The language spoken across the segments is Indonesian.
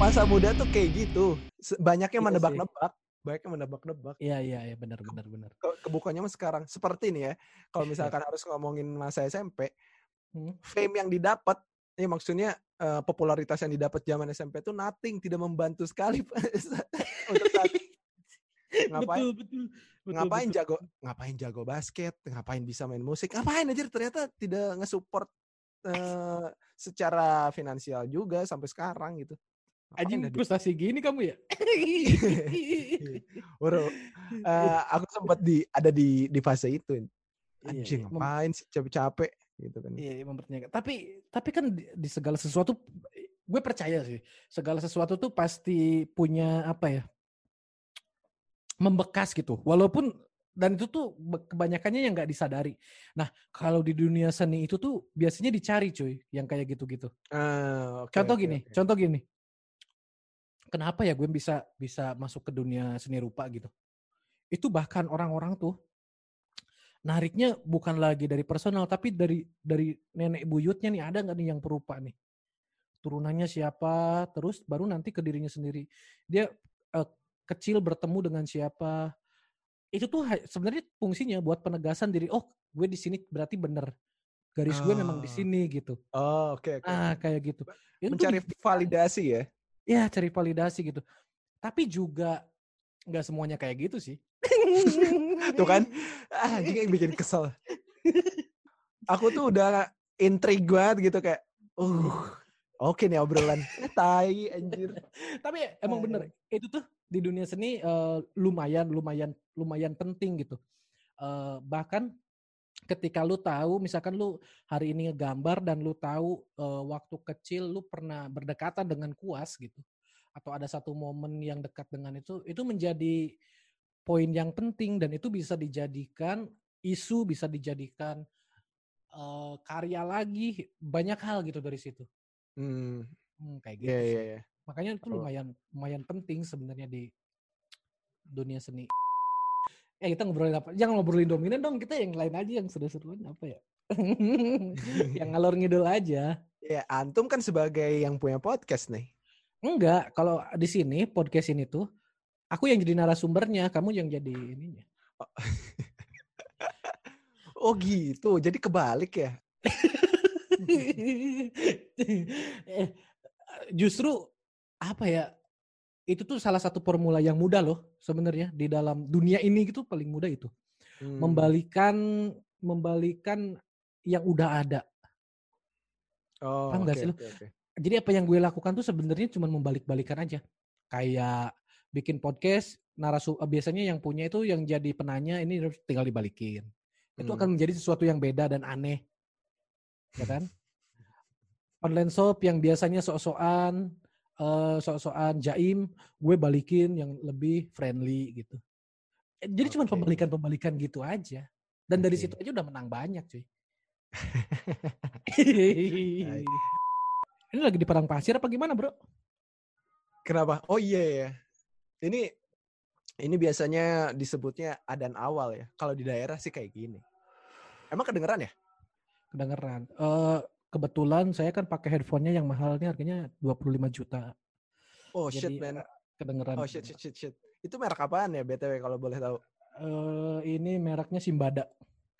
Masa muda tuh kayak gitu. Banyaknya Iya menebak-nebak. Banyaknya menebak-nebak. Iya iya iya benar benar benar. Ke- Kebukanya mah sekarang. Seperti ini ya. Kalau misalkan harus ngomongin masa SMP. Hmm. Fame yang didapat. Ya maksudnya eh, popularitas yang didapat zaman SMP itu nothing. Tidak membantu sekali. Ngapain Betul betul. betul, ngapain betul. jago ngapain jago basket ngapain bisa main musik ngapain aja ternyata tidak nge-support eh, secara finansial juga sampai sekarang gitu Anjing di- frustasi gini kamu ya? Bro, eh, aku sempat di ada di di fase itu Iya, anjing iya. Ngapain sih capek-capek gitu kan Iya, iya, mempertanyakan. Tapi tapi kan di, di segala sesuatu gue percaya sih, segala sesuatu tuh pasti punya apa ya? Membekas gitu. Walaupun dan itu tuh kebanyakannya yang nggak disadari. Nah, kalau di dunia seni itu tuh biasanya dicari cuy, yang kayak gitu-gitu. Ah, oke, contoh oke, gini, oke. contoh gini. Kenapa ya gue bisa bisa masuk ke dunia seni rupa gitu? Itu bahkan orang-orang tuh nariknya bukan lagi dari personal tapi dari dari nenek buyutnya nih ada nggak nih yang perupa nih turunannya siapa terus baru nanti ke dirinya sendiri dia eh, kecil bertemu dengan siapa. Itu tuh sebenarnya fungsinya buat penegasan diri oh gue di sini berarti bener. Garis gue memang di Ah. sini gitu. Oh oke oke. Ah kayak gitu. Itu tuh mencari di- validasi ya? Ya cari validasi gitu. Tapi juga nggak semuanya kayak gitu sih. Tuh kan? Ah yang bikin kesel. Aku tuh udah intrigue banget gitu kayak uh oke nih obrolan tai anjir. Tapi emang bener itu tuh di dunia seni eh, lumayan lumayan lumayan penting gitu. Eh, bahkan ketika lu tahu misalkan lu hari ini ngegambar dan lu tahu eh, waktu kecil lu pernah berdekatan dengan kuas gitu atau ada satu momen yang dekat dengan itu itu menjadi poin yang penting dan itu bisa dijadikan isu bisa dijadikan eh, karya lagi banyak hal gitu dari situ hmm Hmm, kayak gitu iya sih. iya iya Makanya itu lumayan lumayan penting sebenarnya di dunia seni. Eh kita ngobrolin apa? Jangan ngobrolin dominan dong, kita yang lain aja yang seru-seruan apa ya? yang ngalor ngidul aja. Ya, antum kan sebagai yang punya podcast nih. Enggak, kalau di sini podcast ini tuh aku yang jadi narasumbernya, kamu yang jadi ininya. Oh gitu, jadi kebalik ya? eh, justru apa ya? Itu tuh salah satu formula yang mudah loh sebenarnya di dalam dunia ini gitu paling mudah itu. Hmm. membalikan membalikan yang udah ada. Oh, paham oke, sih oke, oke. Jadi apa yang gue lakukan tuh sebenarnya cuma membalik-balikan aja. Kayak bikin podcast narasu eh, biasanya yang punya itu yang jadi penanya ini tinggal dibalikin. Itu Hmm. akan menjadi sesuatu yang beda dan aneh. Ya kan? Online shop yang biasanya sok-sokan eh, sok-sokan jaim, gue balikin yang lebih friendly gitu. Eh, Jadi cuma Oke. pembalikan-pembalikan gitu aja. Dan dari Oke. situ aja udah menang banyak, cuy. Ini lagi di padang pasir apa gimana, Bro? Kenapa? Oh iya ya. Ini ini biasanya disebutnya adan awal ya. Kalau di daerah sih kayak gini. Emang kedengeran ya? Kedengeran. Eh kebetulan saya kan pakai headphone-nya yang mahalnya harganya 25 juta. Oh Jadi, shit man. Kedengeran. Oh shit shit shit shit. Itu merek apaan ya BTW kalau boleh tahu? Eh, ini mereknya Simbada.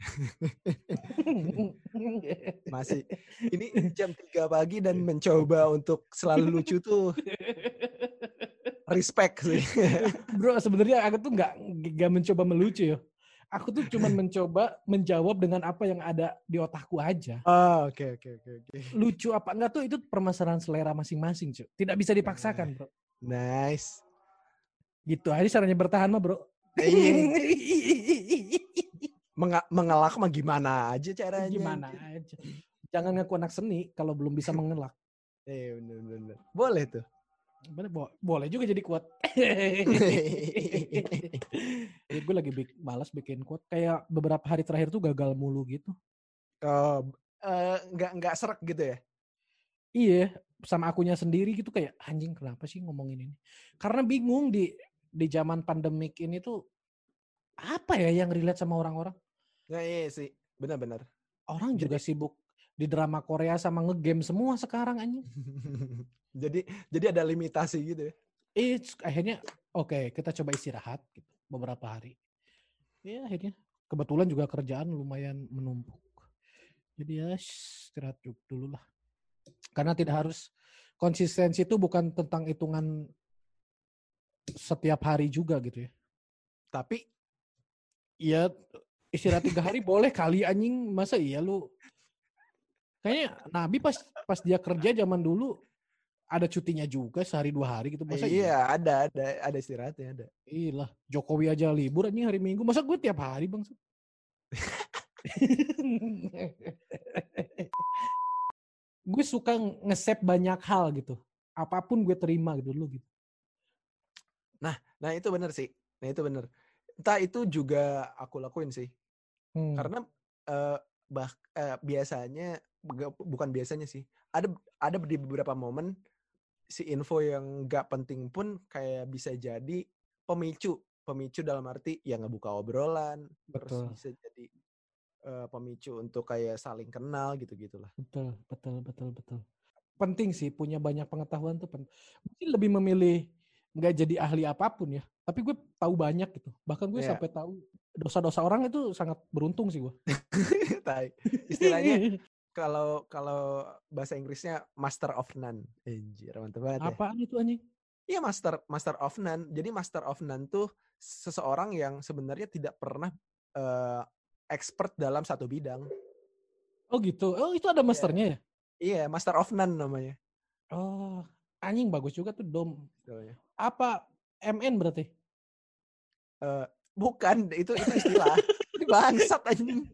Masih ini jam 3 pagi dan mencoba untuk selalu lucu tuh respect sih. Bro, sebenarnya aku tuh nggak nggak mencoba melucu ya. Aku tuh cuma mencoba menjawab dengan apa yang ada di otakku aja. Oh, oke oke oke oke. Lucu apa enggak tuh itu permasalahan selera masing-masing, cuy. Tidak bisa dipaksakan, Bro. Nice. Gitu aja caranya bertahan mah, Bro. Iya. Menga- mengelak mah gimana aja caranya? Gimana aja. Jangan ngaku anak seni kalau belum bisa mengelak. Eh bener. bener. Boleh tuh. Boleh, bo- boleh juga jadi kuat. Jadi gue lagi bik- malas bikin quote. Kayak beberapa hari terakhir tuh gagal mulu gitu. Oh, eh, nggak nggak serak gitu ya? Iya, sama akunya sendiri gitu kayak anjing kenapa sih ngomongin ini? Karena bingung di di zaman pandemik ini tuh apa ya yang relate sama orang-orang? Nah, iya sih, benar-benar. Orang juga sibuk di drama Korea sama ngegame semua sekarang anjing. jadi jadi ada limitasi gitu ya. It's, akhirnya oke kita coba istirahat gitu beberapa hari. Ya akhirnya kebetulan juga kerjaan lumayan menumpuk. Jadi ya istirahat dulu lah. Karena tidak harus konsistensi itu bukan tentang hitungan setiap hari juga gitu ya. Tapi ya istirahat tiga hari boleh kali anjing masa iya lu kayaknya Nabi pas pas dia kerja zaman dulu ada cutinya juga sehari dua hari gitu. Masa iya, iya? ada ada ada istirahatnya ada. Iyalah Jokowi aja libur anjing hari Minggu. Masa gue tiap hari bang? Gue suka nge banyak hal gitu. Apa pun gue terima gitu dulu gitu. Nah nah itu bener sih. Nah itu bener. Entah itu juga aku lakuin sih. Hmm. Karena uh, bah uh, biasanya bukan biasanya sih. Ada ada di beberapa momen si info yang nggak penting pun kayak bisa jadi pemicu pemicu dalam arti ya ngebuka obrolan betul. terus bisa jadi uh, pemicu untuk kayak saling kenal gitu gitulah betul betul betul betul penting sih punya banyak pengetahuan tuh penting mungkin lebih memilih nggak jadi ahli apa pun ya tapi gue tahu banyak gitu bahkan gue yeah. sampai tahu dosa-dosa orang itu sangat beruntung sih gue. Istilahnya kalau kalau bahasa Inggrisnya master of none. Anjir, mantap banget ya. Apaan itu anjing? Iya master master of none. Jadi master of none tuh seseorang yang sebenarnya tidak pernah uh, expert dalam satu bidang. Oh gitu. Oh itu ada iya. masternya ya? Iya, master of none namanya. Oh, anjing bagus juga tuh dom. Apa MN berarti? Uh, Bukan, itu itu istilah. Bangsat anjing.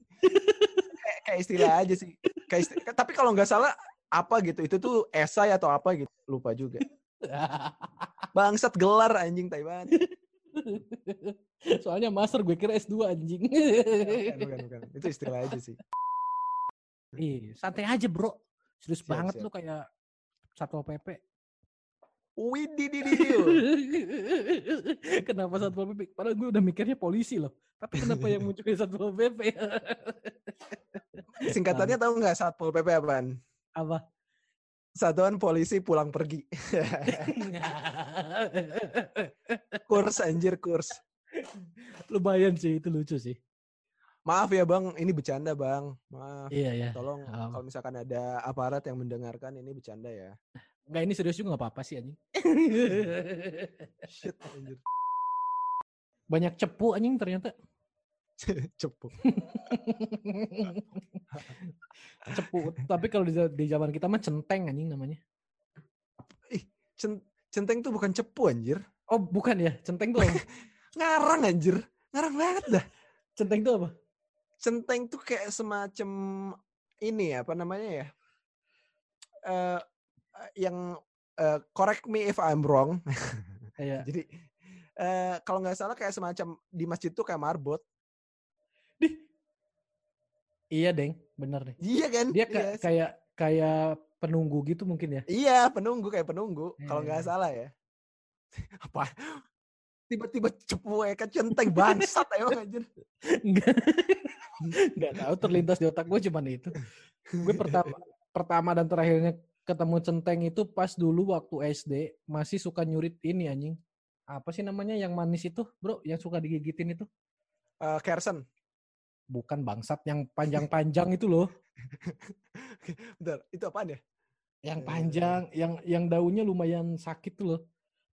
Kayak, kayak istilah aja sih. Kayak tapi kalau nggak salah apa gitu, itu tuh esai atau apa gitu, lupa juga. Bangsat gelar anjing Taiwan. Soalnya master gue kira S2 anjing. bukan, bukan, bukan. Itu istilah aja sih. Ih, santai aja, Bro. Serius siap, banget siap. lu kayak Satpol PP. Wididididil. kenapa Satpol PP? Padahal gue udah mikirnya polisi loh. Tapi kenapa yang munculnya Satpol PP? Singkatannya tahu nggak Satpol PP apaan? Apa? Satuan Polisi Pulang Pergi. kurs anjir kurs. Lumayan sih itu lucu sih. Maaf ya bang, ini bercanda bang. Maaf. Iya ya. Tolong um. kalau misalkan ada aparat yang mendengarkan ini bercanda ya. Enggak ini serius juga gak apa-apa sih anjing. Shit anjir. Banyak cepu anjing ternyata. cepu. cepu. Tapi kalau di, di zaman kita mah centeng anjing namanya. Ih, centeng tuh bukan cepu anjir. Oh, bukan ya. Centeng tuh? Ngarang anjir. Ngarang banget dah. Centeng tuh apa? Centeng tuh kayak semacam ini apa namanya ya? Uh, yang uh, correct me if I'm wrong. Iya. Jadi uh, kalau nggak salah kayak semacam di masjid tuh kayak marbot. Iya, Deng. Bener deh. Iya kan? Dia ka iya. kayak kayak penunggu gitu mungkin ya? Iya, penunggu kayak penunggu. Yeah. Kalau nggak iya. salah ya. Apa? Tiba-tiba cepu ya kecenteng bangsat ayo anjir. Enggak. Enggak tahu terlintas di otak gue cuman itu. Gue pertama pertama dan terakhirnya ketemu centeng itu pas dulu waktu SD masih suka nyurit ini anjing. Apa sih namanya yang manis itu, Bro? Yang suka digigitin itu? Uh, Kersen. Bukan bangsat yang panjang-panjang itu loh. Bentar, itu apa ya? Yang panjang, yang yang daunnya lumayan sakit tuh loh.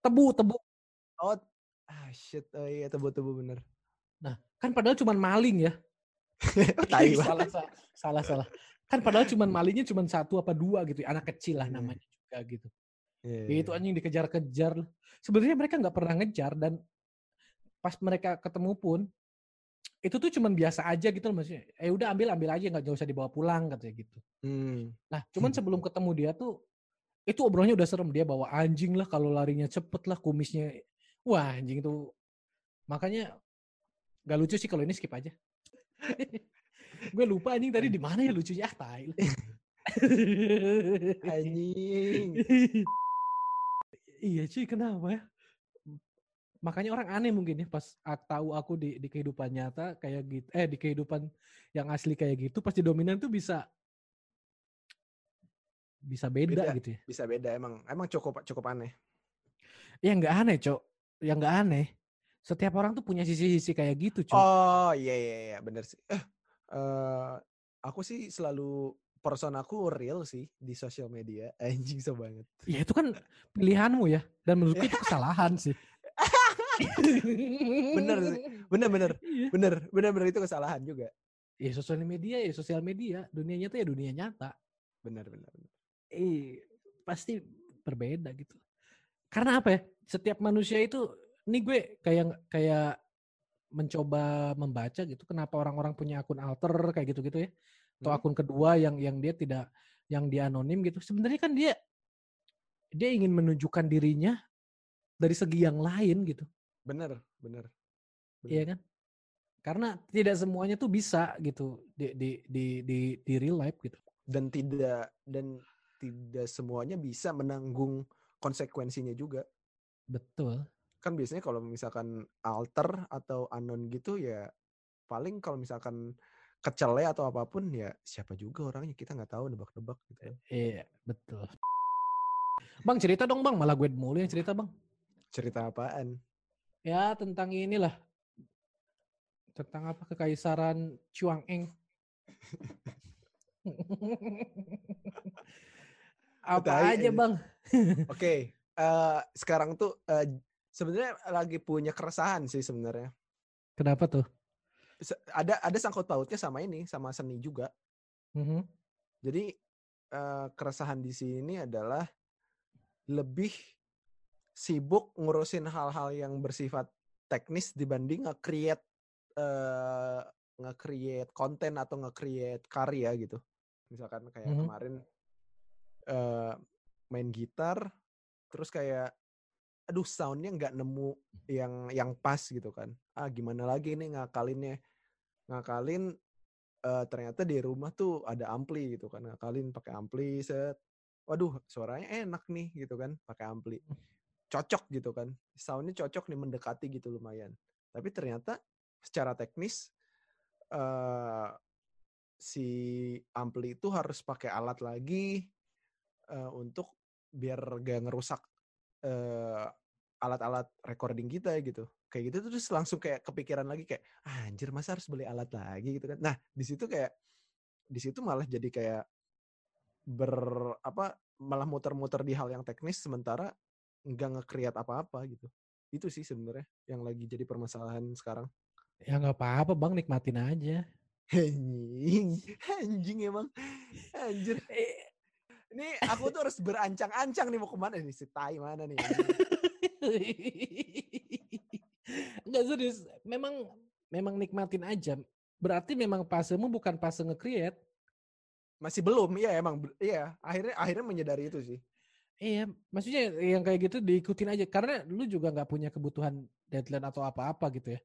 Tebu, tebu. Oh, ah shit. Oh iya, tebu-tebu bener. Nah, kan padahal cuma maling ya. salah, salah, salah, salah. Kan padahal cuman malingnya cuma satu apa dua gitu, anak kecil lah iya. namanya juga gitu. Yeah. Itu iya. anjing dikejar-kejar. Sebenarnya mereka nggak pernah ngejar dan pas mereka ketemu pun itu tuh cuman biasa aja gitu loh maksudnya. Eh udah ambil ambil aja nggak usah dibawa pulang katanya gitu. Hmm. Nah cuman sebelum ketemu dia tuh itu obrolannya udah serem dia bawa anjing lah kalau larinya cepet lah kumisnya wah anjing itu makanya gak lucu sih kalau ini skip aja gue lupa anjing tadi di mana ya lucunya ah tai anjing iya cuy kenapa ya makanya orang aneh mungkin ya pas tahu aku di di kehidupan nyata kayak gitu eh di kehidupan yang asli kayak gitu pas di dominan tuh bisa bisa beda, Beda. gitu ya. Bisa beda emang. Emang cukup cukup aneh. Ya nggak aneh, Cok. Ya nggak aneh. Setiap orang tuh punya sisi-sisi kayak gitu, Cok. Oh iya iya iya bener sih. Eh eh, aku sih selalu person aku real sih di sosial media. Anjing so banget. Ya itu kan pilihanmu ya. Dan menurutku itu kesalahan sih. Bener. Bener bener Iya. bener bener bener itu kesalahan juga. Ya sosial media ya sosial media. Dunia nyata ya dunia nyata. Bener bener. bener. Eh pasti berbeda gitu. Karena apa ya? Setiap manusia itu ini gue kayak kayak mencoba membaca gitu kenapa orang-orang punya akun alter kayak gitu-gitu ya. Atau Hmm. akun kedua yang yang dia tidak yang dia anonim gitu. Sebenarnya kan dia dia ingin menunjukkan dirinya dari segi yang lain gitu. Bener bener. bener. Iya kan? Karena tidak semuanya tuh bisa gitu di di di di, di real life gitu. Dan tidak dan tidak semuanya bisa menanggung konsekuensinya juga. Betul. Kan biasanya kalau misalkan alter atau anon gitu ya paling kalau misalkan kecele atau apa pun ya siapa juga orangnya kita nggak tahu nebak-nebak gitu. kan. Iya, betul. Bang cerita dong bang, malah gue mulu yang cerita bang. Cerita apaan? Ya tentang inilah. Tentang apa kekaisaran Chuang Eng. apa Tai aja bang? Oke, eh, sekarang tuh eh, sebenarnya lagi punya keresahan sih sebenarnya. Kenapa tuh? Se- Ada ada sangkut pautnya sama ini, sama seni juga. Mhm. Jadi eh, keresahan di sini adalah lebih sibuk ngurusin hal-hal yang bersifat teknis dibanding nge-create eh, nge-create konten atau nge-create karya gitu. Misalkan kayak Mhm. kemarin eh, main gitar terus kayak aduh soundnya nggak nemu yang yang pas gitu kan. Ah gimana lagi nih ngakalinnya? Ngakalin eh, ternyata di rumah tuh ada ampli gitu kan. Ngakalin pakai ampli set. Waduh, suaranya enak nih gitu kan pakai ampli. Cocok gitu kan. Soundnya cocok nih mendekati gitu lumayan. Tapi ternyata secara teknis eh si ampli itu harus pakai alat lagi eh, untuk biar gak ngerusak eh, alat-alat recording kita gitu. Kayak gitu terus langsung kayak kepikiran lagi kayak "Ah, anjir masa harus beli alat lagi gitu kan. Nah, di situ kayak di situ malah jadi kayak ber apa malah muter-muter di hal yang teknis sementara nggak nge-create apa-apa gitu. Itu sih sebenarnya yang lagi jadi permasalahan sekarang. Ya nggak apa-apa bang, nikmatin aja. Anjing, anjing emang. Anjir. Eh, Ini aku tuh harus berancang-ancang nih mau ke mana nih si tai mana nih. Enggak serius, memang memang nikmatin aja. Berarti memang fasemu bukan fase nge-create. Masih belum, iya emang, iya. Akhirnya akhirnya menyadari itu sih. Iya, maksudnya yang kayak gitu diikutin aja karena lu juga nggak punya kebutuhan deadline atau apa-apa gitu ya.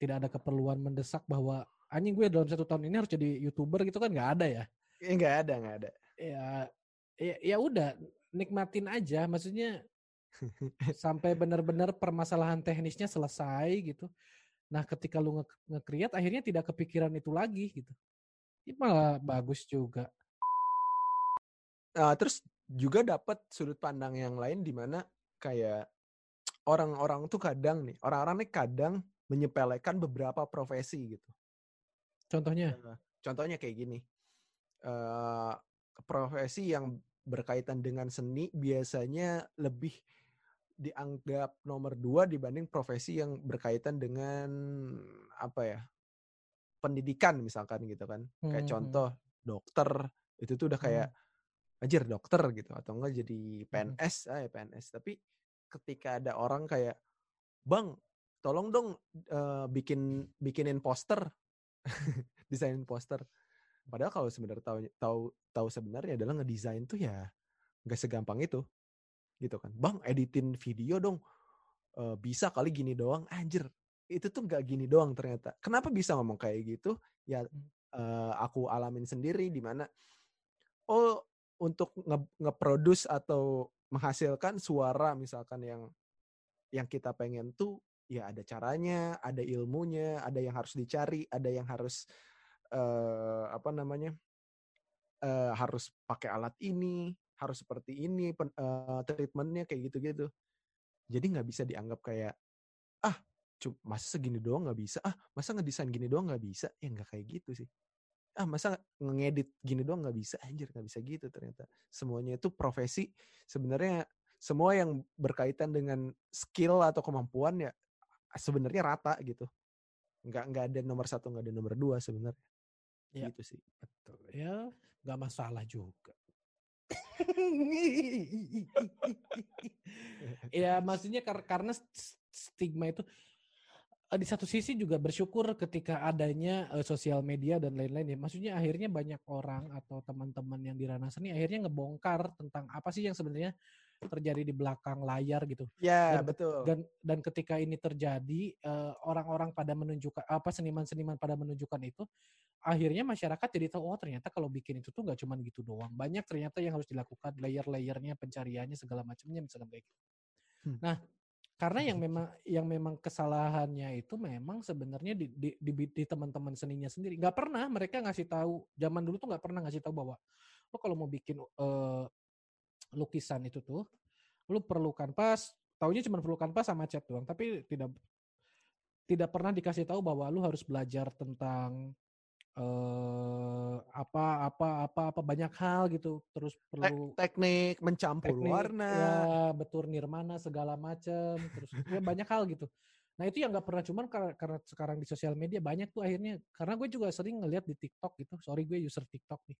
Tidak ada keperluan mendesak bahwa anjing gue dalam satu tahun ini harus jadi youtuber gitu kan nggak ada ya. Eh, nggak ada, nggak ada. Ya, ya, ya udah nikmatin aja. Maksudnya sampai benar-benar permasalahan teknisnya selesai gitu. Nah, ketika lu nge- nge-create akhirnya tidak kepikiran itu lagi gitu. Itu malah bagus juga. Nah, terus juga dapat sudut pandang yang lain di mana kayak orang-orang tuh kadang nih, orang-orang nih kadang menyepelekan beberapa profesi gitu. Contohnya, Eh, contohnya kayak gini, eh profesi yang berkaitan dengan seni biasanya lebih dianggap nomor dua dibanding profesi yang berkaitan dengan apa ya pendidikan misalkan gitu kan. Kayak Hmm, contoh dokter itu tuh udah kayak anjir dokter gitu atau enggak jadi PNS ah ya PNS tapi ketika ada orang kayak bang tolong dong eh, bikin bikinin poster. Desain poster. Padahal kalau sebenarnya tahu tahu tahu sebenarnya adalah ngedesain tuh ya nggak segampang itu gitu kan. Bang editin video dong. Eh, bisa kali gini doang. Anjir itu tuh nggak gini doang ternyata. Kenapa bisa ngomong kayak gitu? Ya eh, aku alamin sendiri di mana oh untuk nge- nge-produce atau menghasilkan suara misalkan yang yang kita pengen tuh ya ada caranya, ada ilmunya, ada yang harus dicari, ada yang harus eh, apa namanya eh, harus pakai alat ini, harus seperti ini pen, uh, treatmentnya kayak gitu-gitu. Jadi nggak bisa dianggap kayak ah cuma segini doang nggak bisa? Ah masa ngedesain gini doang nggak bisa? Ya nggak kayak gitu sih ah masa ngedit gini doang nggak bisa? Anjir nggak bisa gitu ternyata. Semuanya itu profesi. Sebenarnya semua yang berkaitan dengan skill atau kemampuan ya sebenarnya rata gitu. Nggak nggak ada nomor satu nggak ada nomor dua sebenarnya. Ya, gitu sih. betul. Ya nggak masalah juga. Ya maksudnya karena stigma itu di satu sisi juga bersyukur ketika adanya uh, sosial media dan lain-lain ya. Maksudnya akhirnya banyak orang atau teman-teman yang di ranah seni akhirnya ngebongkar tentang apa sih yang sebenarnya terjadi di belakang layar gitu. Ya, dan, betul. Dan dan ketika ini terjadi orang eh, orang-orang pada menunjukkan apa seniman-seniman pada menunjukkan itu akhirnya masyarakat jadi tahu oh ternyata kalau bikin itu tuh nggak cuma gitu doang. Banyak ternyata yang harus dilakukan layer-layernya, pencariannya segala macamnya misalnya kayak gitu. Hmm. Nah, karena yang memang yang memang kesalahannya itu memang sebenarnya di di, di, di teman-teman seninya sendiri. Nggak pernah mereka ngasih tahu zaman dulu tuh nggak pernah ngasih tahu bahwa lo kalau mau bikin uh, lukisan itu tuh lo perlu kanvas taunya cuma perlu kanvas sama cat doang tapi tidak tidak pernah dikasih tahu bahwa lo harus belajar tentang uh, apa apa apa apa banyak hal gitu. Terus perlu teknik mencampur teknik, warna. ya betul nirmana segala macam terus ya banyak hal gitu. Nah itu yang nggak pernah cuman karena, karena sekarang di sosial media banyak tuh akhirnya karena gue juga sering ngeliat di TikTok gitu. Sorry gue user TikTok nih.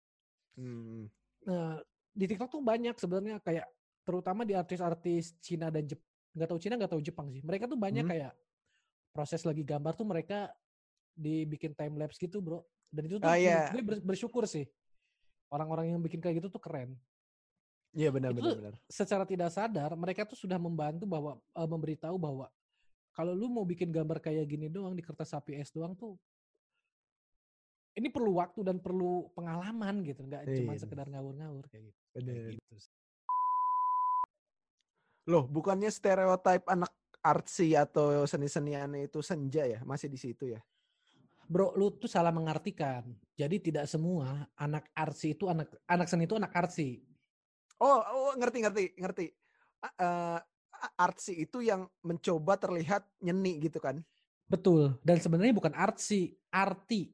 Hmm. nah di TikTok tuh banyak sebenarnya kayak terutama di artis-artis Cina dan Jepang nggak tahu Cina nggak tahu Jepang sih. Mereka tuh banyak hmm. kayak proses lagi gambar tuh mereka dibikin time lapse gitu bro dan itu tuh uh, yeah. gue bersyukur sih. Orang-orang yang bikin kayak gitu tuh keren. Iya benar benar benar. Secara tidak sadar mereka tuh sudah membantu bahwa uh, memberitahu bahwa kalau lu mau bikin gambar kayak gini doang di kertas HPS doang tuh ini perlu waktu dan perlu pengalaman gitu, nggak iya, cuma sekedar ngawur-ngawur kayak gitu. Benar. gitu. Loh, bukannya stereotip anak artsy atau seni-senian itu senja ya? Masih di situ ya? Bro, lu tuh salah mengartikan. Jadi tidak semua anak arsi itu anak anak seni itu anak arsi. Oh, oh ngerti ngerti ngerti. Uh, artsy itu yang mencoba terlihat nyeni gitu kan? Betul. Dan sebenarnya bukan artsy, arti.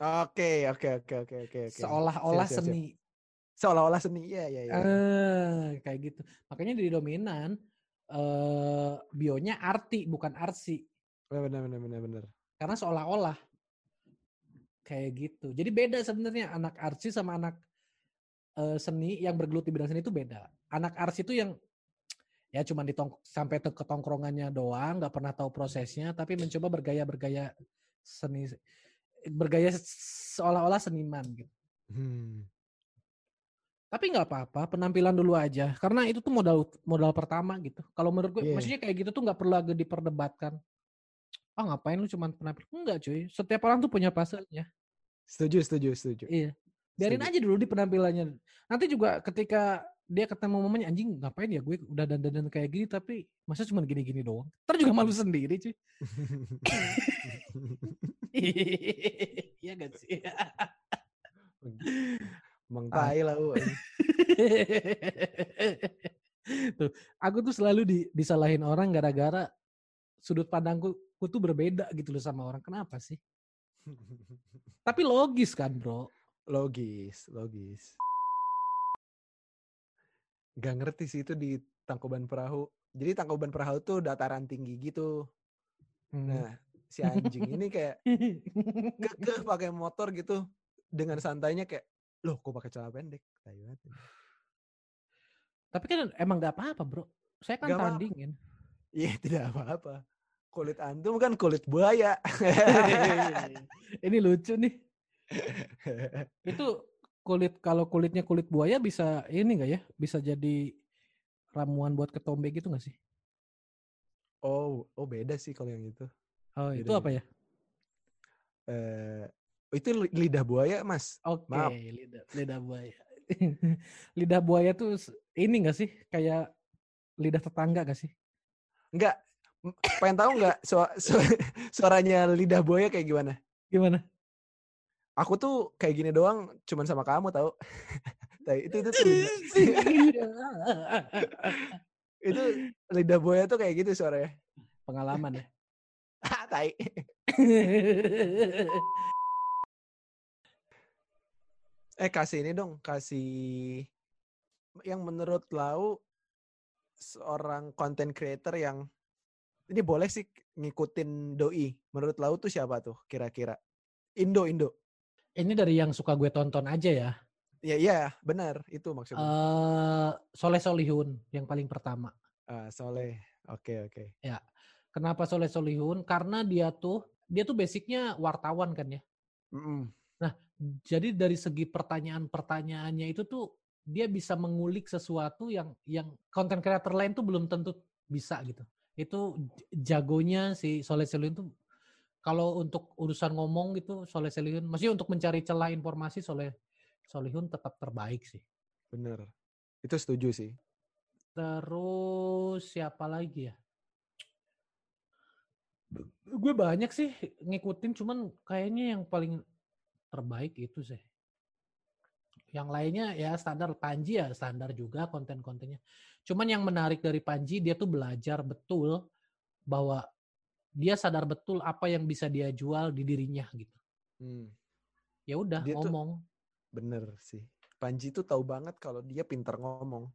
Oke, oke, oke, oke, oke. Seolah-olah seni. Seolah-olah seni, iya, iya, iya. Uh, kayak gitu. Makanya di dominan uh, bionya arti bukan arsi. Benar, benar, benar, benar. Karena seolah-olah kayak gitu. Jadi beda sebenarnya anak arsi sama anak uh, seni yang bergelut di bidang seni itu beda. Anak arsi itu yang ya cuma ditong sampai ke tongkrongannya doang, nggak pernah tahu prosesnya, tapi mencoba bergaya-bergaya seni, bergaya seolah-olah seniman gitu. Hmm. Tapi nggak apa-apa, penampilan dulu aja, karena itu tuh modal modal pertama gitu. Kalau menurut gue, yeah. maksudnya kayak gitu tuh nggak perlu lagi diperdebatkan ah ngapain lu cuma penampil? Enggak cuy. Setiap orang tuh punya pasarnya setuju setuju setuju. Iya. Biarin setuju. aja dulu di penampilannya. Nanti juga ketika dia ketemu momennya anjing ngapain ya? Gue udah dandan kayak gini tapi masa cuma gini-gini doang? Ntar juga malu sendiri cuy. Iya gak sih? Emang tai lah tuh, aku tuh selalu di, disalahin orang gara-gara sudut pandangku aku tuh berbeda gitu loh sama orang. Kenapa sih? Tapi logis kan bro? Logis, logis. Gak ngerti sih itu di Tangkuban Perahu. Jadi Tangkuban Perahu tuh dataran tinggi gitu. Hmm. Nah, si anjing ini kayak kekeh pakai motor gitu dengan santainya kayak loh kok pakai celana pendek tapi kan emang gak apa-apa bro saya kan gak tandingin iya tidak apa-apa kulit antum kan kulit buaya. Ini lucu nih. Itu kulit kalau kulitnya kulit buaya bisa ini enggak ya? Bisa jadi ramuan buat ketombe gitu nggak sih? Oh, oh beda sih kalau yang itu. Oh, beda itu apa ya? Eh, uh, itu lidah buaya, Mas. Oke, okay, lidah lidah buaya. lidah buaya tuh ini enggak sih? Kayak lidah tetangga gak sih? Enggak, pengen tahu nggak su su suaranya lidah buaya kayak gimana? Gimana? Aku tuh kayak gini doang, cuman sama kamu tahu. Itu itu tuh itu lidah buaya tuh kayak gitu suaranya. Pengalaman ya. Ah, tai. eh kasih ini dong, kasih yang menurut Lau seorang content creator yang ini boleh sih ngikutin doi. Menurut Lau tuh siapa tuh kira-kira? Indo Indo. Ini dari yang suka gue tonton aja ya. Ya iya, benar itu maksudnya. Uh, Soleh Solihun yang paling pertama. Uh, Soleh. Oke, okay, oke. Okay. Ya. Kenapa Soleh Solihun? Karena dia tuh dia tuh basicnya wartawan kan ya. Mm -mm. Nah, jadi dari segi pertanyaan-pertanyaannya itu tuh dia bisa mengulik sesuatu yang yang konten kreator lain tuh belum tentu bisa gitu. Itu jagonya si Soleh Solihun tuh kalau untuk urusan ngomong gitu Soleh Solihun, maksudnya untuk mencari celah informasi Soleh Solihun tetap terbaik sih. Bener, itu setuju sih. Terus siapa lagi ya? Gue banyak sih ngikutin, cuman kayaknya yang paling terbaik itu sih. Yang lainnya ya standar Panji ya standar juga konten-kontennya. Cuman yang menarik dari Panji dia tuh belajar betul bahwa dia sadar betul apa yang bisa dia jual di dirinya gitu. Hmm. Ya udah ngomong. Tuh, bener sih. Panji tuh tahu banget kalau dia pinter ngomong.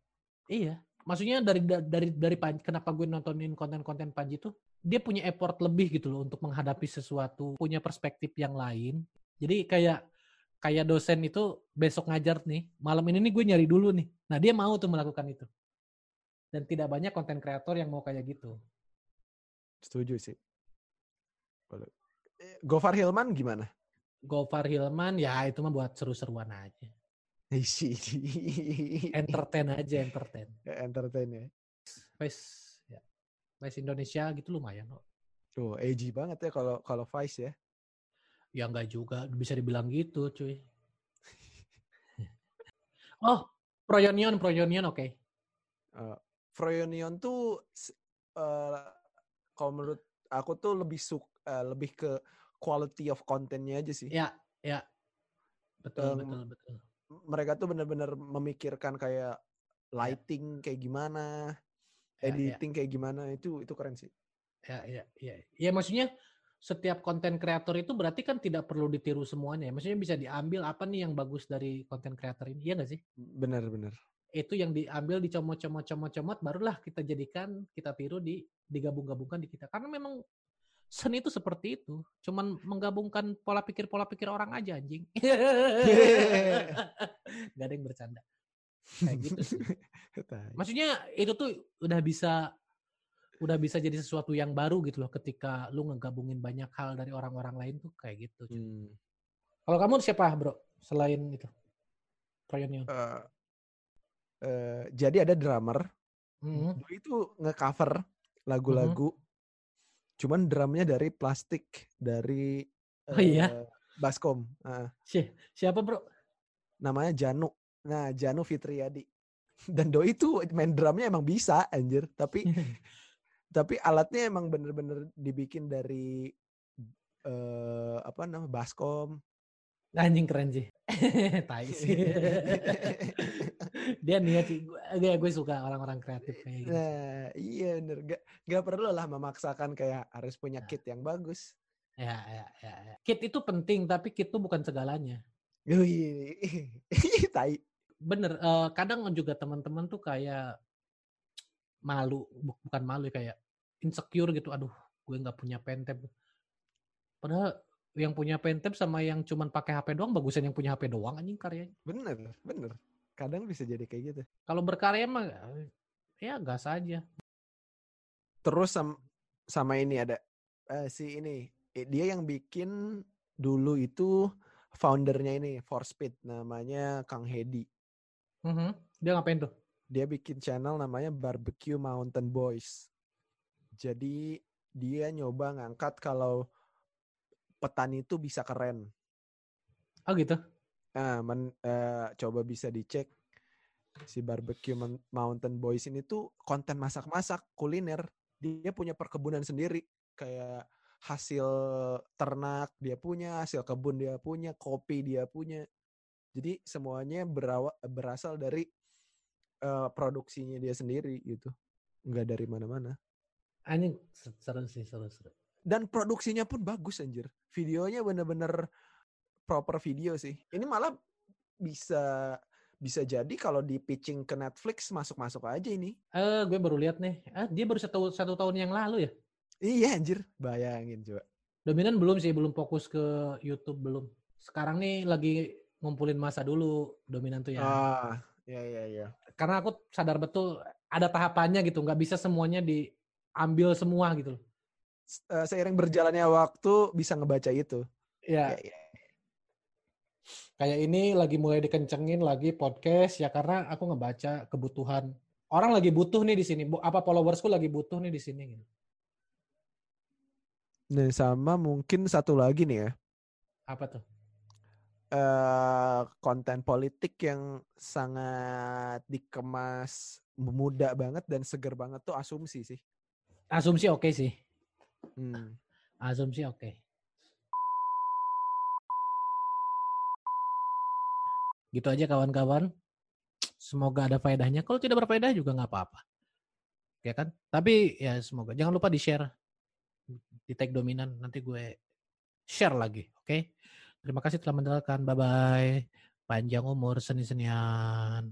Iya, maksudnya dari dari dari Panji, kenapa gue nontonin konten-konten Panji tuh dia punya effort lebih gitu loh untuk menghadapi sesuatu, punya perspektif yang lain. Jadi kayak kayak dosen itu besok ngajar nih, malam ini nih gue nyari dulu nih. Nah dia mau tuh melakukan itu. Dan tidak banyak konten kreator yang mau kayak gitu. Setuju sih. Eh, Gofar Hilman gimana? Gofar Hilman ya itu mah buat seru-seruan aja. entertain aja, entertain. Ya, entertain ya. Vice ya. Vice Indonesia gitu lumayan kok. Tuh, edgy banget ya kalau kalau Vice ya. Ya enggak juga, bisa dibilang gitu, cuy. oh, Proyonion, Proyonion oke. Okay. Uh, Proyonion tuh uh, kalau menurut aku tuh lebih suka uh, lebih ke quality of content-nya aja sih. Ya, ya. Betul, um, betul, betul. Mereka tuh benar-benar memikirkan kayak ya. lighting ya. kayak gimana, ya, ya. editing ya. kayak gimana, itu itu keren sih. Ya, ya, ya. Ya maksudnya setiap konten kreator itu berarti kan tidak perlu ditiru semuanya. Maksudnya bisa diambil apa nih yang bagus dari konten kreator ini, iya nggak sih? Benar, benar. Itu yang diambil, dicomot-comot-comot-comot, barulah kita jadikan, kita tiru, di digabung-gabungkan di kita. Karena memang seni itu seperti itu. Cuman menggabungkan pola pikir-pola pikir orang aja anjing. Gak ada yang bercanda. Kayak gitu sih. Maksudnya itu tuh udah bisa udah bisa jadi sesuatu yang baru gitu loh ketika lu ngegabungin banyak hal dari orang-orang lain tuh kayak gitu. Hmm. Kalau kamu siapa bro selain itu? Uh, uh, jadi ada drummer. Mm -hmm. Itu ngecover lagu-lagu mm -hmm Cuman drumnya dari plastik dari Oh iya. Uh, Baskom. Uh. Si siapa bro? Namanya Janu. Nah Janu Fitriadi. Dan Doi itu main drumnya emang bisa anjir. Tapi tapi alatnya emang bener-bener dibikin dari uh, apa namanya Baskom. Anjing keren sih. tai sih. dia niat sih. Gue, gue suka orang-orang kreatif kayak gitu. Nah, iya bener. Gak, gak perlu lah memaksakan kayak harus punya nah. kit yang bagus. Ya, ya, ya, ya. Kit itu penting, tapi kit itu bukan segalanya. Wih, tai. Bener, uh, kadang juga teman-teman tuh kayak malu, bukan malu kayak insecure gitu. Aduh, gue nggak punya pentep. Padahal yang punya pentep sama yang cuman pakai HP doang bagusan yang punya HP doang anjing karyanya. Bener, bener. Kadang bisa jadi kayak gitu. Kalau berkarya mah ya gas aja. Terus sama, sama ini ada uh, si ini dia yang bikin dulu itu foundernya ini For Speed namanya Kang Hedi. Mm -hmm. Dia ngapain tuh? Dia bikin channel namanya Barbecue Mountain Boys. Jadi dia nyoba ngangkat kalau petani itu bisa keren. Oh gitu. Nah, men, uh, coba bisa dicek si barbecue Mountain Boys ini tuh konten masak-masak kuliner. Dia punya perkebunan sendiri kayak hasil ternak dia punya, hasil kebun dia punya, kopi dia punya. Jadi semuanya berawa, berasal dari uh, produksinya dia sendiri gitu. Nggak dari mana-mana. Anjing seru sih, seru seru. Dan produksinya pun bagus anjir. Videonya bener-bener proper video sih. Ini malah bisa bisa jadi kalau di pitching ke Netflix masuk-masuk aja ini. Eh, uh, gue baru lihat nih. Ah, dia baru satu satu tahun yang lalu ya? Iya anjir, bayangin coba. Dominan belum sih, belum fokus ke YouTube belum. Sekarang nih lagi ngumpulin masa dulu dominan tuh ya. Ah, iya iya iya. Karena aku sadar betul ada tahapannya gitu, nggak bisa semuanya diambil semua gitu. Uh, seiring berjalannya waktu bisa ngebaca itu. Iya. Ya, ya. Kayak ini lagi mulai dikencengin lagi podcast ya karena aku ngebaca kebutuhan orang lagi butuh nih di sini. Apa followersku lagi butuh nih di sini gitu. Nah, sama mungkin satu lagi nih ya. Apa tuh? Uh, konten politik yang sangat dikemas muda banget dan seger banget tuh asumsi sih. Asumsi oke okay sih. Hmm. Asumsi oke. Okay. Gitu aja kawan-kawan. Semoga ada faedahnya. Kalau tidak berfaedah juga nggak apa-apa. Ya kan? Tapi ya semoga. Jangan lupa di-share di tag dominan nanti gue share lagi oke okay? terima kasih telah mendengarkan bye bye panjang umur seni senian